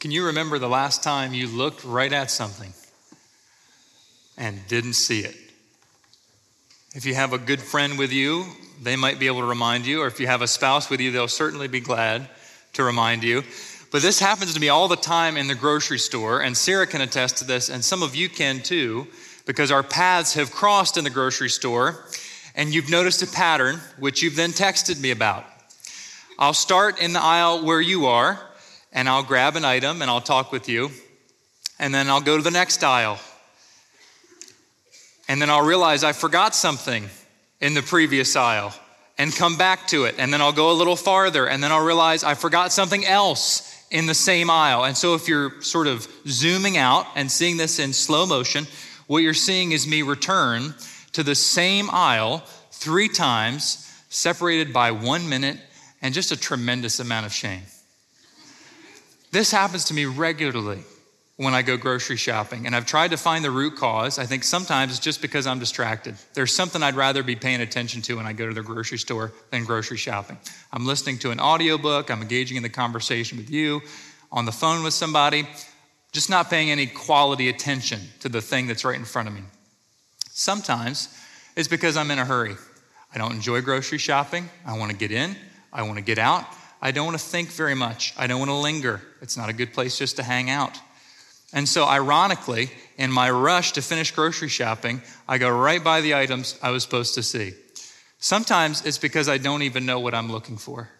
Can you remember the last time you looked right at something and didn't see it? If you have a good friend with you, they might be able to remind you, or if you have a spouse with you, they'll certainly be glad to remind you. But this happens to me all the time in the grocery store, and Sarah can attest to this, and some of you can too, because our paths have crossed in the grocery store, and you've noticed a pattern, which you've then texted me about. I'll start in the aisle where you are, and I'll grab an item and I'll talk with you. And then I'll go to the next aisle. And then I'll realize I forgot something in the previous aisle and come back to it. And then I'll go a little farther and then I'll realize I forgot something else in the same aisle. And so if you're sort of zooming out and seeing this in slow motion, what you're seeing is me return to the same aisle three times, separated by one minute and just a tremendous amount of shame. This happens to me regularly when I go grocery shopping, and I've tried to find the root cause. I think sometimes it's just because I'm distracted. There's something I'd rather be paying attention to when I go to the grocery store than grocery shopping. I'm listening to an audiobook, I'm engaging in the conversation with you, on the phone with somebody, just not paying any quality attention to the thing that's right in front of me. Sometimes it's because I'm in a hurry. I don't enjoy grocery shopping. I want to get in, I want to get out. I don't want to think very much. I don't want to linger. It's not a good place just to hang out. And so, ironically, in my rush to finish grocery shopping, I go right by the items I was supposed to see. Sometimes it's because I don't even know what I'm looking for.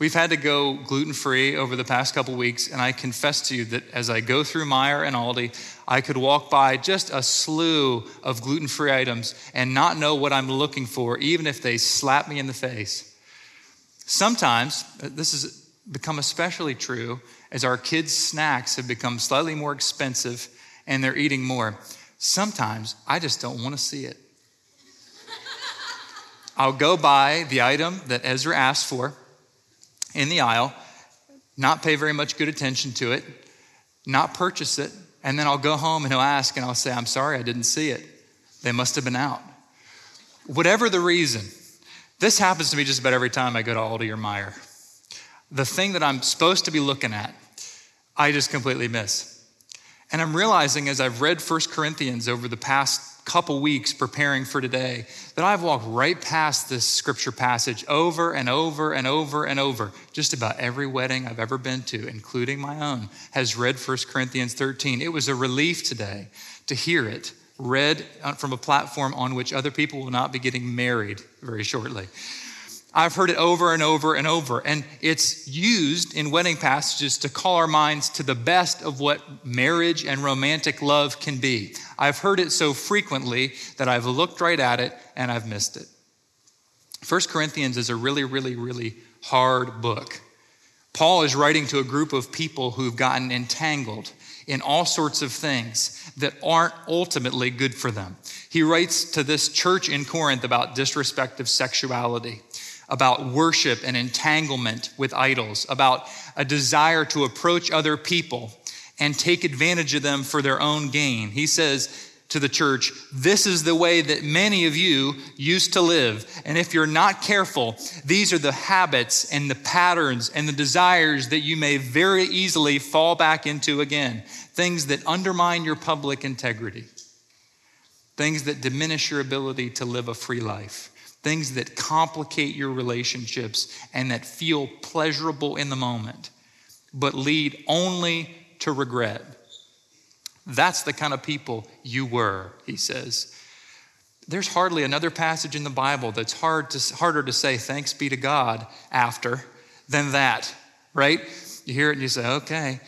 We've had to go gluten free over the past couple weeks, and I confess to you that as I go through Meijer and Aldi, I could walk by just a slew of gluten free items and not know what I'm looking for, even if they slap me in the face. Sometimes, uh, this has become especially true as our kids' snacks have become slightly more expensive and they're eating more. Sometimes I just don't want to see it. I'll go buy the item that Ezra asked for in the aisle, not pay very much good attention to it, not purchase it, and then I'll go home and he'll ask and I'll say, I'm sorry, I didn't see it. They must have been out. Whatever the reason, this happens to me just about every time I go to Aldi or Meijer. The thing that I'm supposed to be looking at, I just completely miss. And I'm realizing as I've read 1 Corinthians over the past couple weeks preparing for today that I've walked right past this scripture passage over and over and over and over. Just about every wedding I've ever been to, including my own, has read 1 Corinthians 13. It was a relief today to hear it read uh, from a platform on which other people will not be getting married very shortly. I've heard it over and over and over, and it's used in wedding passages to call our minds to the best of what marriage and romantic love can be. I've heard it so frequently that I've looked right at it and I've missed it. First Corinthians is a really, really, really hard book. Paul is writing to a group of people who've gotten entangled in all sorts of things that aren't ultimately good for them. He writes to this church in Corinth about disrespect of sexuality, about worship and entanglement with idols, about a desire to approach other people and take advantage of them for their own gain. He says, to the church, this is the way that many of you used to live. And if you're not careful, these are the habits and the patterns and the desires that you may very easily fall back into again. Things that undermine your public integrity, things that diminish your ability to live a free life, things that complicate your relationships and that feel pleasurable in the moment, but lead only to regret. That's the kind of people you were, he says. There's hardly another passage in the Bible that's hard to, harder to say thanks be to God after than that, right? You hear it and you say, okay.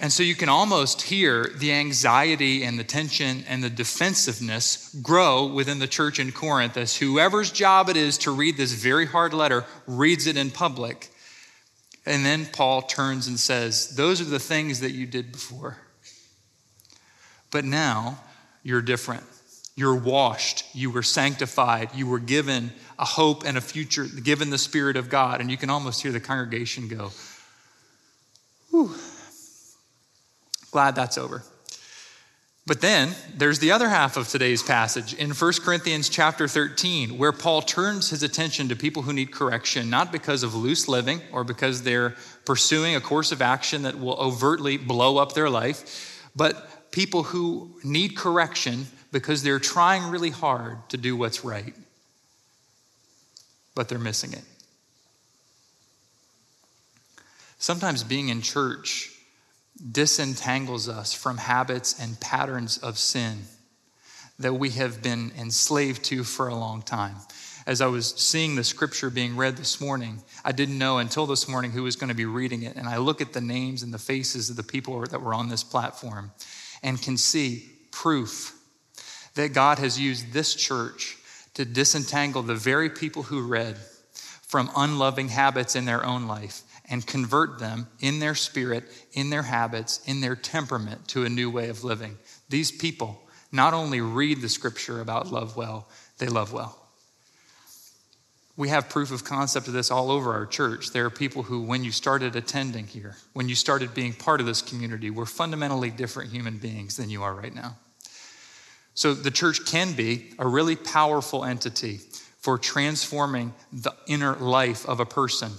And so you can almost hear the anxiety and the tension and the defensiveness grow within the church in Corinth as whoever's job it is to read this very hard letter reads it in public. And then Paul turns and says, Those are the things that you did before. But now you're different. You're washed. You were sanctified. You were given a hope and a future, given the Spirit of God. And you can almost hear the congregation go, Whew. Glad that's over. But then there's the other half of today's passage in 1 Corinthians chapter 13, where Paul turns his attention to people who need correction, not because of loose living or because they're pursuing a course of action that will overtly blow up their life, but people who need correction because they're trying really hard to do what's right, but they're missing it. Sometimes being in church disentangles us from habits and patterns of sin that we have been enslaved to for a long time. As I was seeing the scripture being read this morning, I didn't know until this morning who was going to be reading it. And I look at the names and the faces of the people that were on this platform and can see proof that God has used this church to disentangle the very people who read from unloving habits in their own life and convert them in their spirit, in their habits, in their temperament to a new way of living. These people not only read the scripture about love well, they love well. We have proof of concept of this all over our church. There are people who, when you started attending here, when you started being part of this community, were fundamentally different human beings than you are right now. So the church can be a really powerful entity for transforming the inner life of a person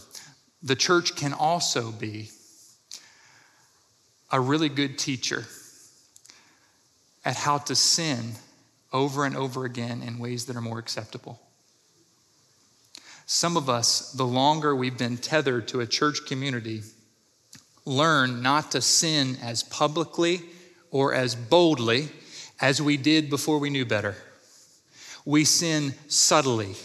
the church can also be a really good teacher at how to sin over and over again in ways that are more acceptable. Some of us, the longer we've been tethered to a church community, learn not to sin as publicly or as boldly as we did before we knew better. We sin subtly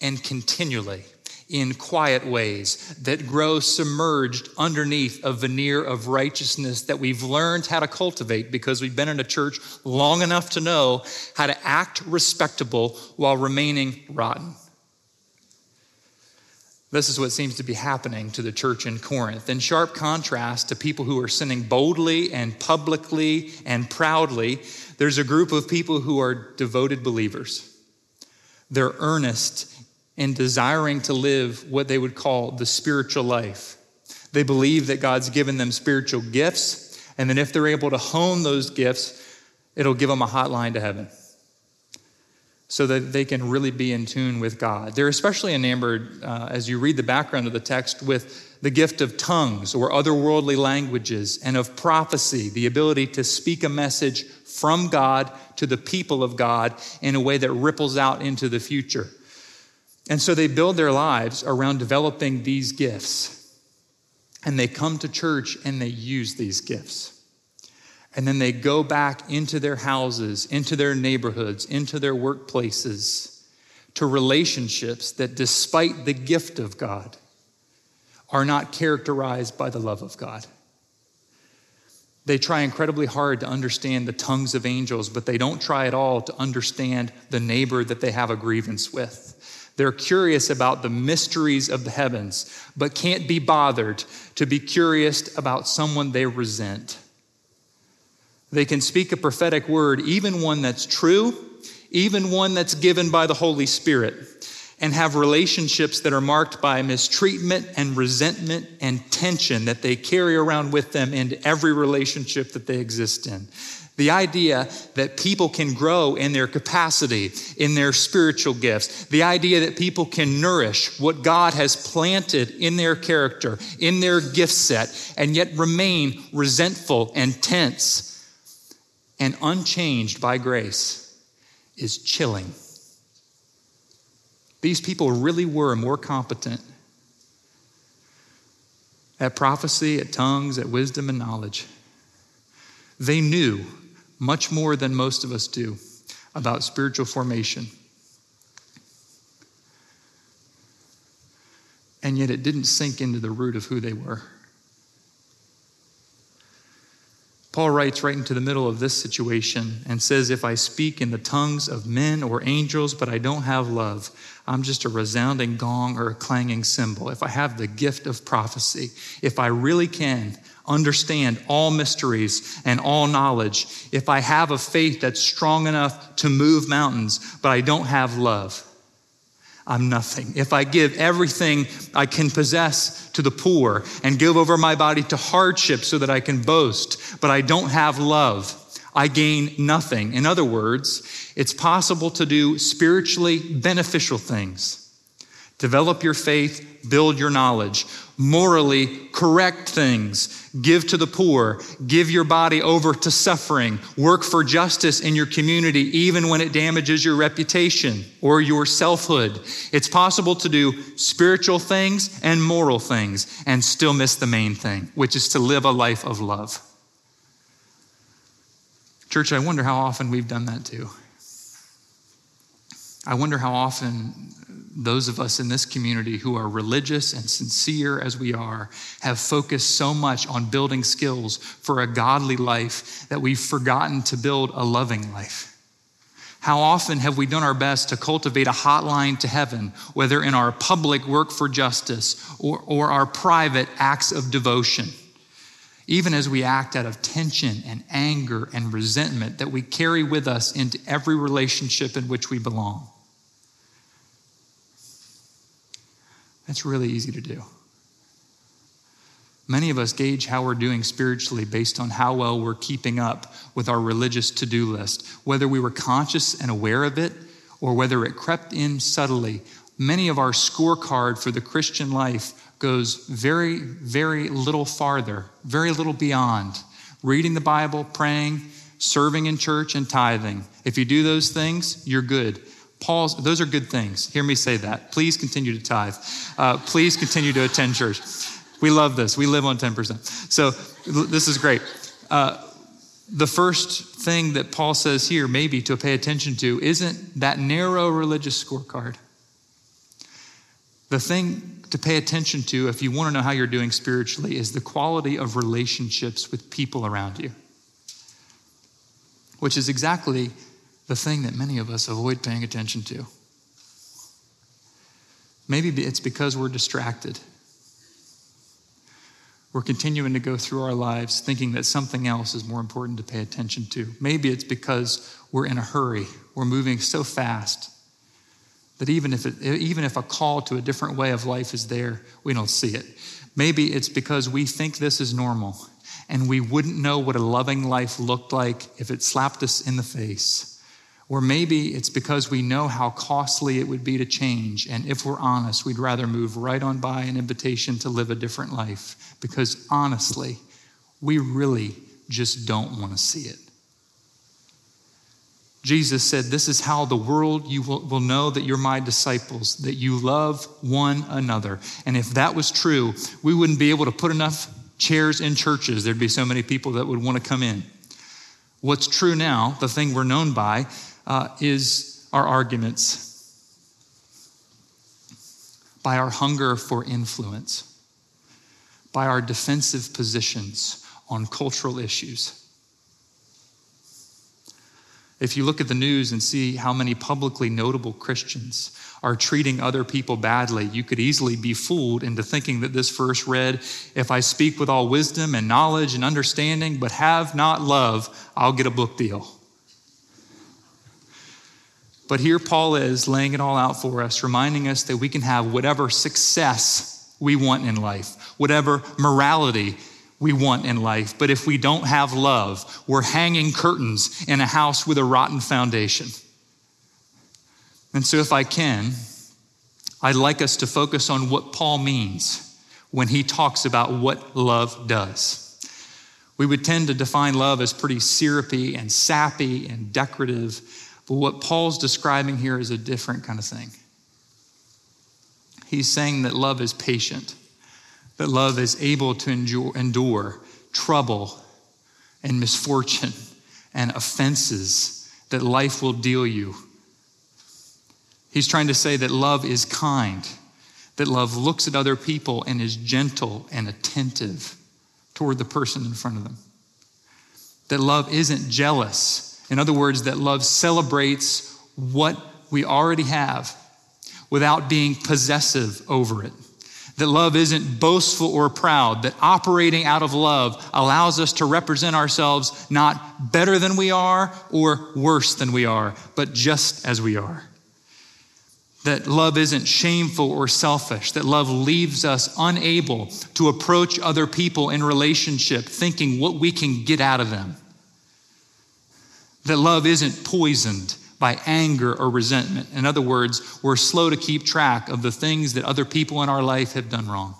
and continually in quiet ways that grow submerged underneath a veneer of righteousness that we've learned how to cultivate because we've been in a church long enough to know how to act respectable while remaining rotten. This is what seems to be happening to the church in Corinth. In sharp contrast to people who are sinning boldly and publicly and proudly, there's a group of people who are devoted believers. They're earnest in desiring to live what they would call the spiritual life. They believe that God's given them spiritual gifts, and that if they're able to hone those gifts, it'll give them a hotline to heaven so that they can really be in tune with God. They're especially enamored, uh, as you read the background of the text, with the gift of tongues or otherworldly languages and of prophecy, the ability to speak a message from God to the people of God in a way that ripples out into the future. And so they build their lives around developing these gifts. And they come to church and they use these gifts. And then they go back into their houses, into their neighborhoods, into their workplaces, to relationships that, despite the gift of God, are not characterized by the love of God. They try incredibly hard to understand the tongues of angels, but they don't try at all to understand the neighbor that they have a grievance with. They're curious about the mysteries of the heavens, but can't be bothered to be curious about someone they resent. They can speak a prophetic word, even one that's true, even one that's given by the Holy Spirit, and have relationships that are marked by mistreatment and resentment and tension that they carry around with them into every relationship that they exist in. The idea that people can grow in their capacity, in their spiritual gifts. The idea that people can nourish what God has planted in their character, in their gift set, and yet remain resentful and tense and unchanged by grace is chilling. These people really were more competent at prophecy, at tongues, at wisdom and knowledge. They knew much more than most of us do about spiritual formation. And yet it didn't sink into the root of who they were. Paul writes right into the middle of this situation and says, If I speak in the tongues of men or angels, but I don't have love, I'm just a resounding gong or a clanging cymbal. If I have the gift of prophecy, if I really can understand all mysteries and all knowledge, if I have a faith that's strong enough to move mountains, but I don't have love, I'm nothing. If I give everything I can possess to the poor and give over my body to hardship so that I can boast, but I don't have love, I gain nothing. In other words, it's possible to do spiritually beneficial things. Develop your faith, build your knowledge, morally correct things, give to the poor, give your body over to suffering, work for justice in your community, even when it damages your reputation or your selfhood. It's possible to do spiritual things and moral things and still miss the main thing, which is to live a life of love. Church, I wonder how often we've done that too. I wonder how often those of us in this community who are religious and sincere as we are have focused so much on building skills for a godly life that we've forgotten to build a loving life. How often have we done our best to cultivate a hotline to heaven, whether in our public work for justice or, or our private acts of devotion? Even as we act out of tension and anger and resentment that we carry with us into every relationship in which we belong. That's really easy to do. Many of us gauge how we're doing spiritually based on how well we're keeping up with our religious to do list, whether we were conscious and aware of it or whether it crept in subtly. Many of our scorecard for the Christian life goes very, very little farther, very little beyond reading the Bible, praying, serving in church, and tithing. If you do those things, you're good. Paul's, those are good things. Hear me say that. Please continue to tithe. Uh, please continue to attend church. We love this. We live on 10%. So this is great. Uh, the first thing that Paul says here, maybe to pay attention to, isn't that narrow religious scorecard. The thing to pay attention to, if you want to know how you're doing spiritually, is the quality of relationships with people around you, which is exactly the thing that many of us avoid paying attention to. Maybe it's because we're distracted. We're continuing to go through our lives thinking that something else is more important to pay attention to. Maybe it's because we're in a hurry. We're moving so fast that even if, it, even if a call to a different way of life is there, we don't see it. Maybe it's because we think this is normal and we wouldn't know what a loving life looked like if it slapped us in the face. Or maybe it's because we know how costly it would be to change. And if we're honest, we'd rather move right on by an invitation to live a different life. Because honestly, we really just don't want to see it. Jesus said, This is how the world you will, will, know that you're my disciples, that you love one another. And if that was true, we wouldn't be able to put enough chairs in churches. There'd be so many people that would want to come in. What's true now, the thing we're known by, uh, is our arguments, by our hunger for influence, by our defensive positions on cultural issues. If you look at the news and see how many publicly notable Christians are treating other people badly, you could easily be fooled into thinking that this verse read, If I speak with all wisdom and knowledge and understanding, but have not love, I'll get a book deal. But here Paul is laying it all out for us, reminding us that we can have whatever success we want in life, whatever morality we want in life. But if we don't have love, we're hanging curtains in a house with a rotten foundation. And so, if I can, I'd like us to focus on what Paul means when he talks about what love does. We would tend to define love as pretty syrupy and sappy and decorative. But what Paul's describing here is a different kind of thing. He's saying that love is patient, that love is able to endure, endure trouble and misfortune and offenses that life will deal you. He's trying to say that love is kind, that love looks at other people and is gentle and attentive toward the person in front of them, that love isn't jealous in other words, that love celebrates what we already have without being possessive over it. That love isn't boastful or proud, that operating out of love allows us to represent ourselves not better than we are or worse than we are, but just as we are. That love isn't shameful or selfish, that love leaves us unable to approach other people in relationship thinking what we can get out of them That love isn't poisoned by anger or resentment. In other words, we're slow to keep track of the things that other people in our life have done wrong.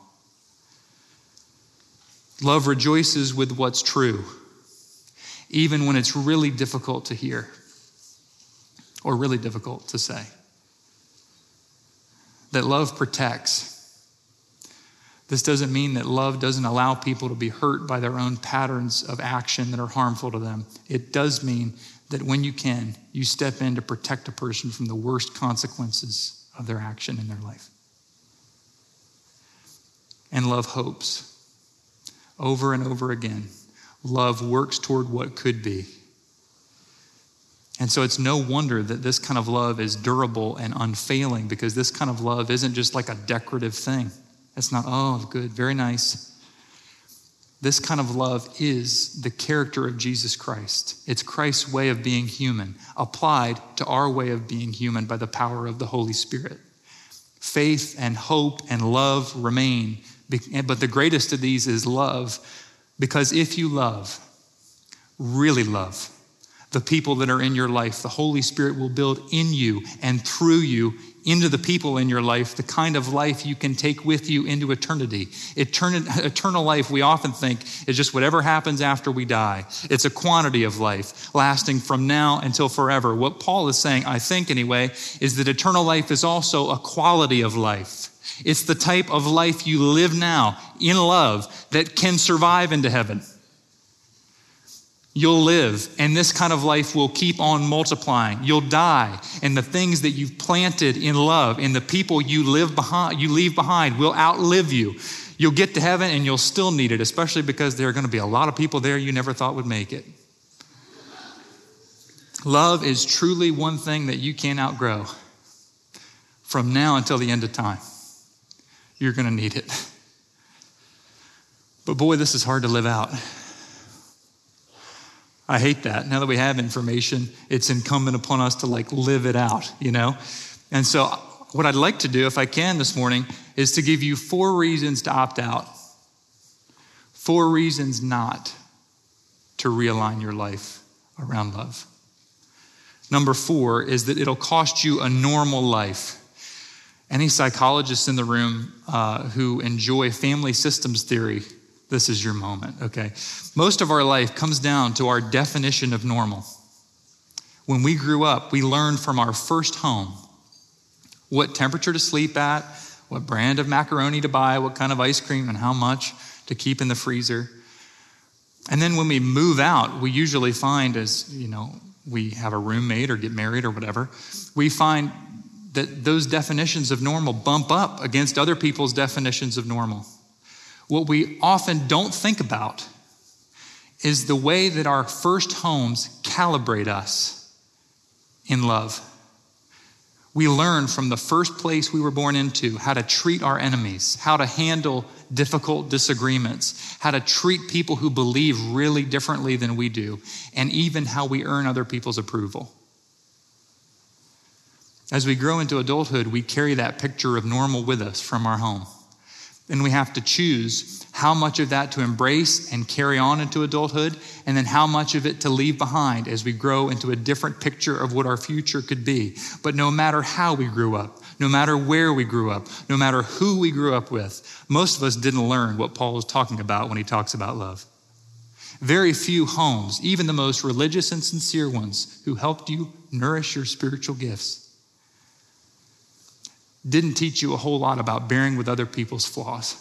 Love rejoices with what's true, even when it's really difficult to hear or really difficult to say. That love protects. This doesn't mean that love doesn't allow people to be hurt by their own patterns of action that are harmful to them. It does mean that when you can, you step in to protect a person from the worst consequences of their action in their life. And love hopes over and over again. Love works toward what could be. And so it's no wonder that this kind of love is durable and unfailing because this kind of love isn't just like a decorative thing. It's not, oh, good, very nice. This kind of love is the character of Jesus Christ. It's Christ's way of being human, applied to our way of being human by the power of the Holy Spirit. Faith and hope and love remain but the greatest of these is love, because if you love, really love, the people that are in your life, the Holy Spirit will build in you and through you into the people in your life the kind of life you can take with you into eternity. Eternal, eternal life, we often think, is just whatever happens after we die. It's a quantity of life lasting from now until forever. What Paul is saying, I think anyway, is that eternal life is also a quality of life. It's the type of life you live now in love that can survive into heaven. You'll live, and this kind of life will keep on multiplying. You'll die, and the things that you've planted in love and the people you live behind, you leave behind will outlive you. You'll get to heaven and you'll still need it, especially because there are going to be a lot of people there you never thought would make it. Love is truly one thing that you can't outgrow from now until the end of time you're going to need it. But boy, this is hard to live out. I hate that. Now that we have information, it's incumbent upon us to like live it out, you know? And so, what I'd like to do, if I can this morning, is to give you four reasons to opt out, four reasons not to realign your life around love. Number four is that it'll cost you a normal life. Any psychologists in the room uh, who enjoy family systems theory, this is your moment, okay? Most of our life comes down to our definition of normal. When we grew up, we learned from our first home what temperature to sleep at, what brand of macaroni to buy, what kind of ice cream, and how much to keep in the freezer. And then when we move out, we usually find as, you know, we have a roommate or get married or whatever, we find that those definitions of normal bump up against other people's definitions of normal. What we often don't think about is the way that our first homes calibrate us in love. We learn from the first place we were born into how to treat our enemies, how to handle difficult disagreements, how to treat people who believe really differently than we do, and even how we earn other people's approval. As we grow into adulthood, we carry that picture of normal with us from our home. And we have to choose how much of that to embrace and carry on into adulthood, and then how much of it to leave behind as we grow into a different picture of what our future could be. But no matter how we grew up, no matter where we grew up, no matter who we grew up with, most of us didn't learn what Paul was talking about when he talks about love. Very few homes, even the most religious and sincere ones, who helped you nourish your spiritual gifts didn't teach you a whole lot about bearing with other people's flaws.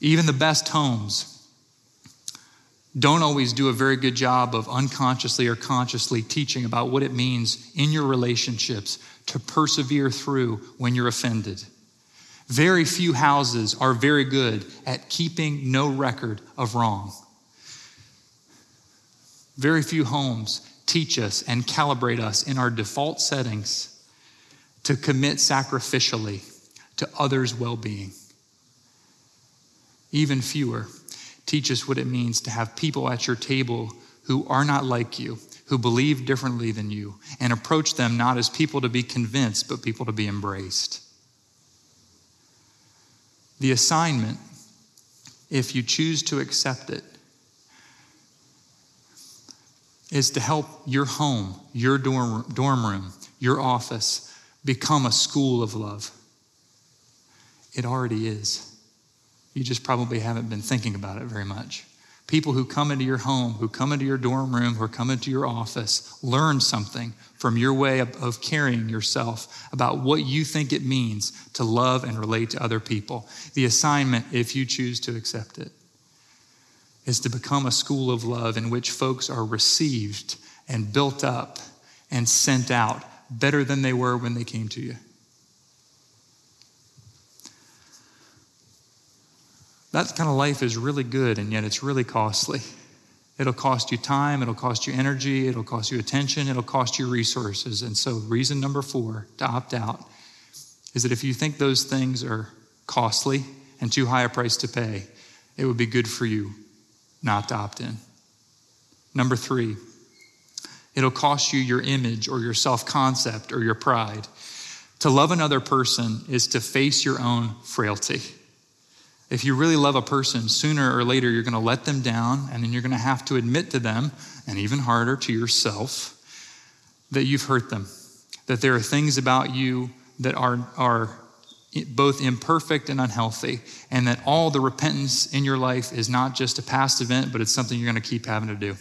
Even the best homes don't always do a very good job of unconsciously or consciously teaching about what it means in your relationships to persevere through when you're offended. Very few houses are very good at keeping no record of wrong. Very few homes teach us and calibrate us in our default settings to commit sacrificially to others' well being. Even fewer teach us what it means to have people at your table who are not like you, who believe differently than you, and approach them not as people to be convinced, but people to be embraced. The assignment, if you choose to accept it, is to help your home, your dorm, dorm room, your office become a school of love. It already is. You just probably haven't been thinking about it very much. People who come into your home, who come into your dorm room, who come into your office, learn something from your way of, of, carrying yourself about what you think it means to love and relate to other people. The assignment, if you choose to accept it, is to become a school of love in which folks are received and built up and sent out better than they were when they came to you. That kind of life is really good, and yet it's really costly. It'll cost you time, it'll cost you energy, it'll cost you attention, it'll cost you resources. And so, reason number four to opt out is that if you think those things are costly and too high a price to pay, it would be good for you not to opt in. Number three, it'll cost you your image or your self concept or your pride. To love another person is to face your own frailty. If you really love a person, sooner or later you're going to let them down, and then you're going to have to admit to them, and even harder to yourself, that you've hurt them. That there are things about you that are, are both imperfect and unhealthy, and that all the repentance in your life is not just a past event, but it's something you're going to keep having to do.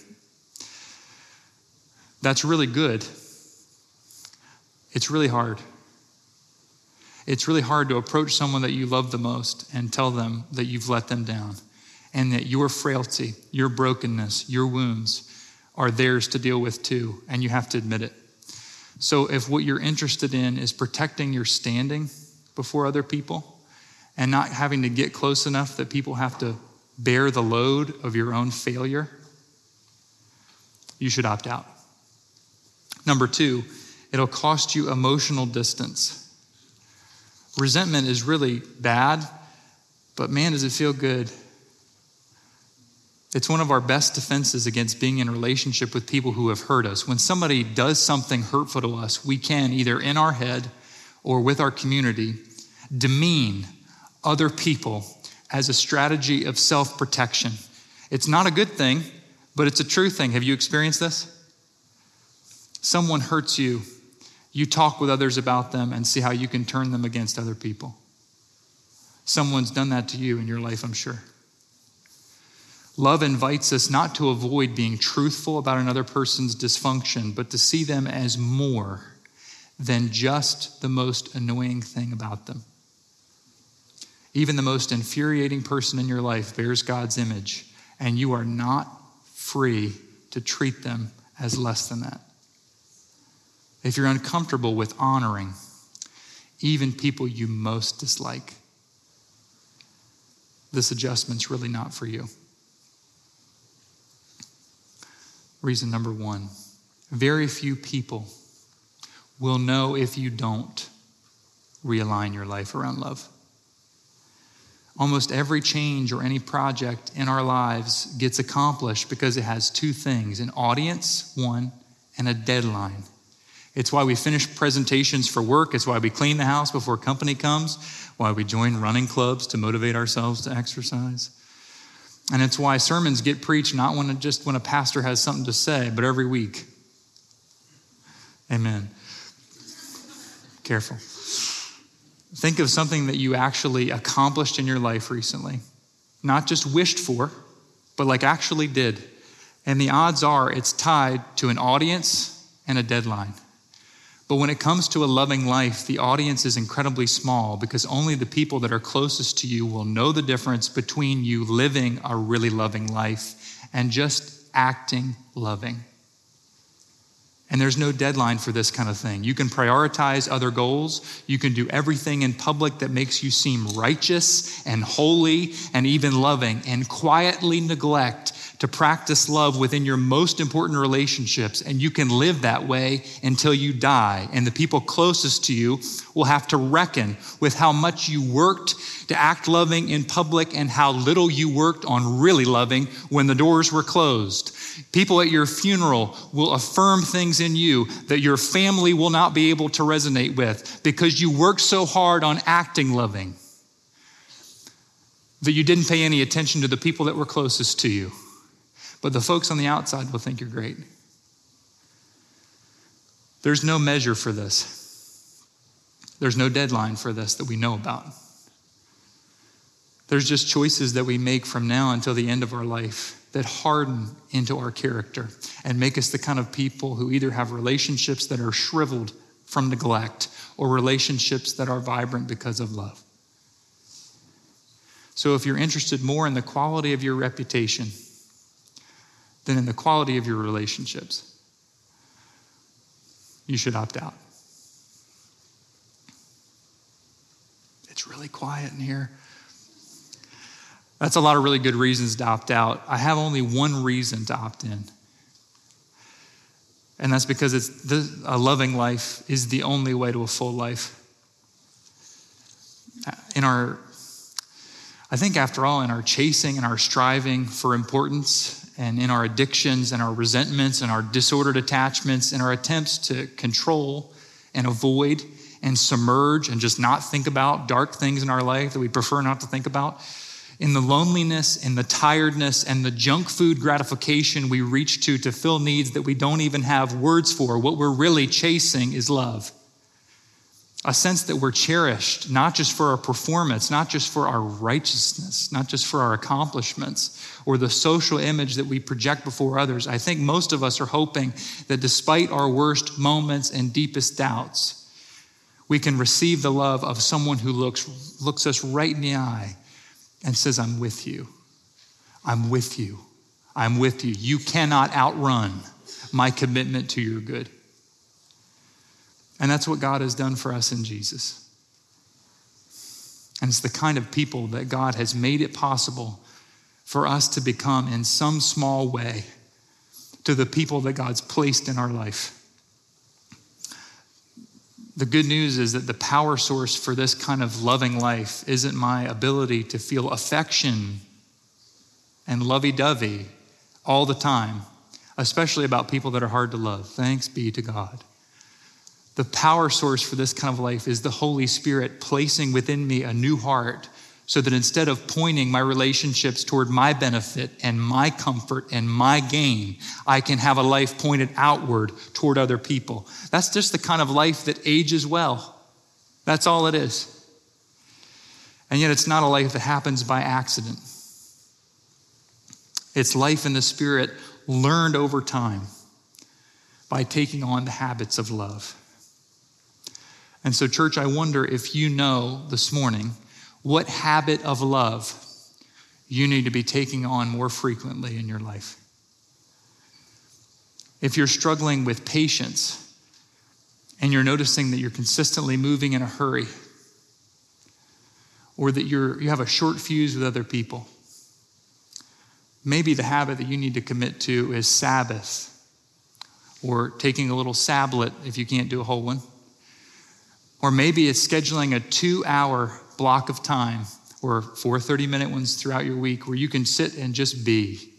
That's really good. It's really hard. It's really hard to approach someone that you love the most and tell them that you've let them down and that your frailty, your brokenness, your wounds are theirs to deal with too, and you have to admit it. So, if what you're interested in is protecting your standing before other people and not having to get close enough that people have to bear the load of your own failure, you should opt out. Number two, it'll cost you emotional distance. Resentment is really bad, but man, does it feel good. It's one of our best defenses against being in a relationship with people who have hurt us. When somebody does something hurtful to us, we can either in our head or with our community demean other people as a strategy of self protection. It's not a good thing, but it's a true thing. Have you experienced this? Someone hurts you you talk with others about them and see how you can turn them against other people. Someone's done that to you in your life, I'm sure. Love invites us not to avoid being truthful about another person's dysfunction, but to see them as more than just the most annoying thing about them. Even the most infuriating person in your life bears God's image, and you are not free to treat them as less than that if you're uncomfortable with honoring even people you most dislike, this adjustment's really not for you. Reason number one very few people will know if you don't realign your life around love. Almost every change or any project in our lives gets accomplished because it has two things an audience, one, and a deadline, it's why we finish presentations for work. It's why we clean the house before company comes, why we join running clubs to motivate ourselves to exercise. And it's why sermons get preached not when just when a pastor has something to say, but every week. Amen. Careful. Think of something that you actually accomplished in your life recently. Not just wished for, but like actually did. And the odds are it's tied to an audience and a deadline. But when it comes to a loving life, the audience is incredibly small because only the people that are closest to you will know the difference between you living a really loving life and just acting loving. And there's no deadline for this kind of thing. You can prioritize other goals. You can do everything in public that makes you seem righteous and holy and even loving, and quietly neglect to practice love within your most important relationships, and you can live that way until you die. And the people closest to you will have to reckon with how much you worked to act loving in public and how little you worked on really loving when the doors were closed. People at your funeral will affirm things in you that your family will not be able to resonate with because you worked so hard on acting loving that you didn't pay any attention to the people that were closest to you. But the folks on the outside will think you're great. There's no measure for this. There's no deadline for this that we know about. There's just choices that we make from now until the end of our life that harden into our character and make us the kind of people who either have relationships that are shriveled from neglect or relationships that are vibrant because of love. So, if you're interested more in the quality of your reputation than in the quality of your relationships, you should opt out. It's really quiet in here. That's a lot of really good reasons to opt out. I have only one reason to opt in. And that's because it's a loving life is the only way to a full life. In our, I think after all, in our chasing and our striving for importance, and in our addictions and our resentments and our disordered attachments and our attempts to control and avoid and submerge and just not think about dark things in our life that we prefer not to think about, in the loneliness and the tiredness and the junk food gratification we reach to to fill needs that we don't even have words for, what we're really chasing is love. A sense that we're cherished, not just for our performance, not just for our righteousness, not just for our accomplishments or the social image that we project before others. I think most of us are hoping that despite our worst moments and deepest doubts, we can receive the love of someone who looks, looks us right in the eye and says, I'm with you. I'm with you. I'm with you. You cannot outrun my commitment to your good. And that's what God has done for us in Jesus. And it's the kind of people that God has made it possible for us to become in some small way to the people that God's placed in our life. The good news is that the power source for this kind of loving life isn't my ability to feel affection and lovey dovey all the time, especially about people that are hard to love. Thanks be to God. The power source for this kind of life is the Holy Spirit placing within me a new heart so that instead of pointing my relationships toward my benefit and my comfort and my gain, I can have a life pointed outward toward other people. That's just the kind of life that ages well. That's all it is. And yet, it's not a life that happens by accident. It's life in the Spirit learned over time by taking on the habits of love. And so, church, I wonder if you know this morning what habit of love you need to be taking on more frequently in your life. If you're struggling with patience and you're noticing that you're consistently moving in a hurry, or that you're, you have a short fuse with other people, maybe the habit that you need to commit to is Sabbath, or taking a little sablet if you can't do a whole one. Or maybe it's scheduling a two hour block of time or four 30 minute ones throughout your week where you can sit and just be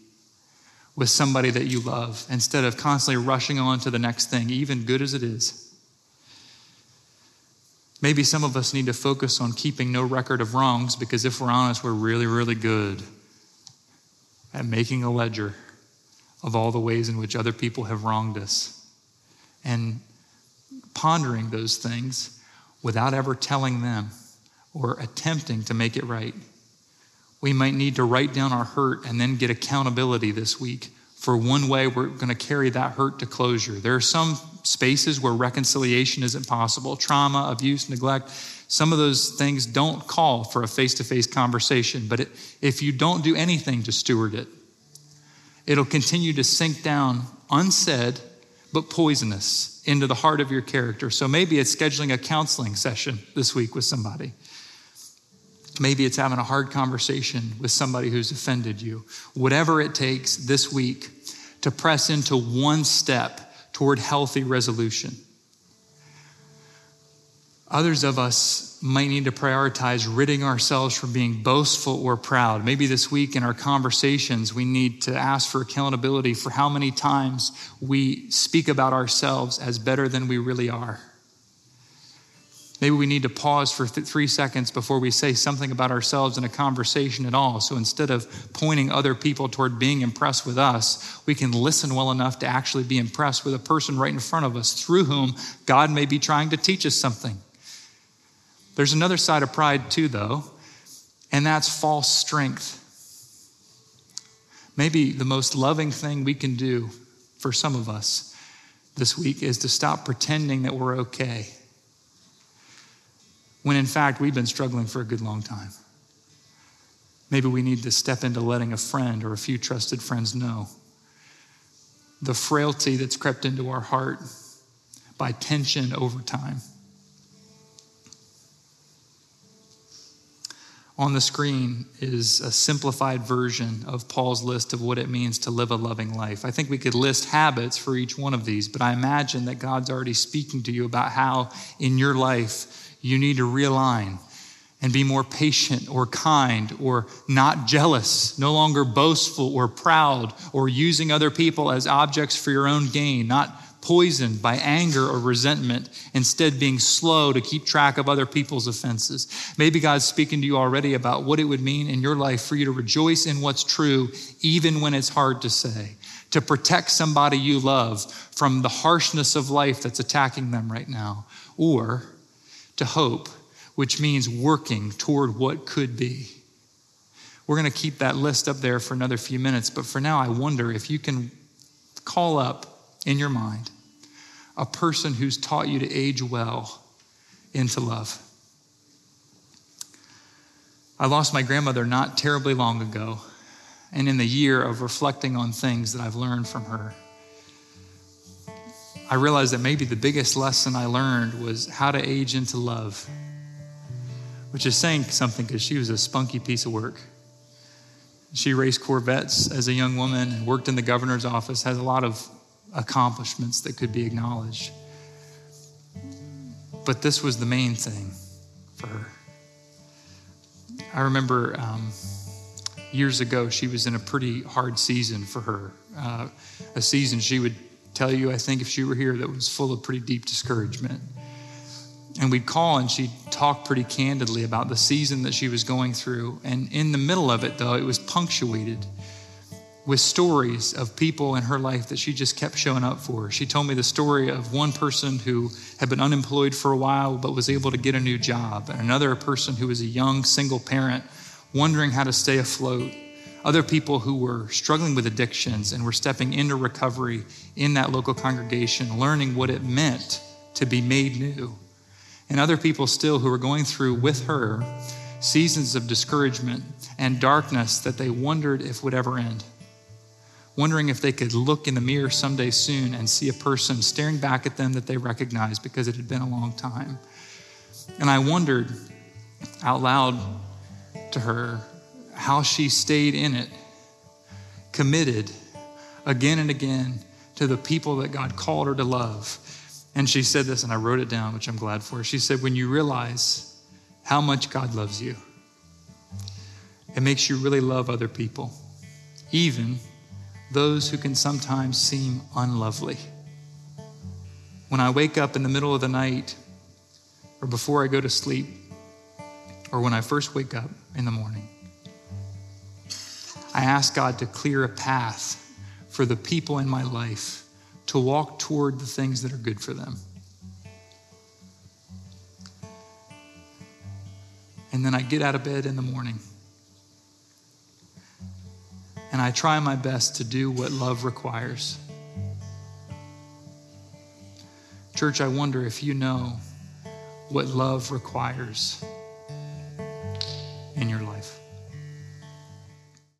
with somebody that you love instead of constantly rushing on to the next thing, even good as it is. Maybe some of us need to focus on keeping no record of wrongs because if we're honest, we're really, really good at making a ledger of all the ways in which other people have wronged us and pondering those things without ever telling them or attempting to make it right. We might need to write down our hurt and then get accountability this week for one way we're going to carry that hurt to closure. There are some spaces where reconciliation isn't possible trauma, abuse, neglect. Some of those things don't call for a face to face conversation, but it, if you don't do anything to steward it, it'll continue to sink down unsaid but poisonous into the heart of your character. So maybe it's scheduling a counseling session this week with somebody. Maybe it's having a hard conversation with somebody who's offended you. Whatever it takes this week to press into one step toward healthy resolution. Others of us might need to prioritize ridding ourselves from being boastful or proud. Maybe this week in our conversations, we need to ask for accountability for how many times we speak about ourselves as better than we really are. Maybe we need to pause for th- three seconds before we say something about ourselves in a conversation at all. So instead of pointing other people toward being impressed with us, we can listen well enough to actually be impressed with a person right in front of us through whom God may be trying to teach us something. There's another side of pride, too, though, and that's false strength. Maybe the most loving thing we can do for some of us this week is to stop pretending that we're okay when in fact we've been struggling for a good long time. Maybe we need to step into letting a friend or a few trusted friends know the frailty that's crept into our heart by tension over time. On the screen is a simplified version of Paul's list of what it means to live a loving life. I think we could list habits for each one of these, but I imagine that God's already speaking to you about how in your life you need to realign and be more patient or kind or not jealous, no longer boastful or proud or using other people as objects for your own gain, not poisoned by anger or resentment, instead being slow to keep track of other people's offenses. Maybe God's speaking to you already about what it would mean in your life for you to rejoice in what's true, even when it's hard to say, to protect somebody you love from the harshness of life that's attacking them right now, or to hope, which means working toward what could be. We're going to keep that list up there for another few minutes, but for now, I wonder if you can call up in your mind a person who's taught you to age well into love. I lost my grandmother not terribly long ago, and in the year of reflecting on things that I've learned from her, I realized that maybe the biggest lesson I learned was how to age into love, which is saying something because she was a spunky piece of work. She raced Corvettes as a young woman worked in the governor's office, has a lot of accomplishments that could be acknowledged. But this was the main thing for her. I remember um, years ago, she was in a pretty hard season for her, uh, a season she would tell you, I think, if she were here, that was full of pretty deep discouragement. And we'd call and she'd talk pretty candidly about the season that she was going through. And in the middle of it, though, it was punctuated with stories of people in her life that she just kept showing up for. She told me the story of one person who had been unemployed for a while but was able to get a new job, and another person who was a young single parent wondering how to stay afloat other people who were struggling with addictions and were stepping into recovery in that local congregation, learning what it meant to be made new. And other people still who were going through with her seasons of discouragement and darkness that they wondered if would ever end. Wondering if they could look in the mirror someday soon and see a person staring back at them that they recognized because it had been a long time. And I wondered out loud to her how she stayed in it, committed again and again to the people that God called her to love. And she said this, and I wrote it down, which I'm glad for. She said, When you realize how much God loves you, it makes you really love other people, even those who can sometimes seem unlovely. When I wake up in the middle of the night, or before I go to sleep, or when I first wake up in the morning, I ask God to clear a path for the people in my life to walk toward the things that are good for them. And then I get out of bed in the morning and I try my best to do what love requires. Church, I wonder if you know what love requires in your life.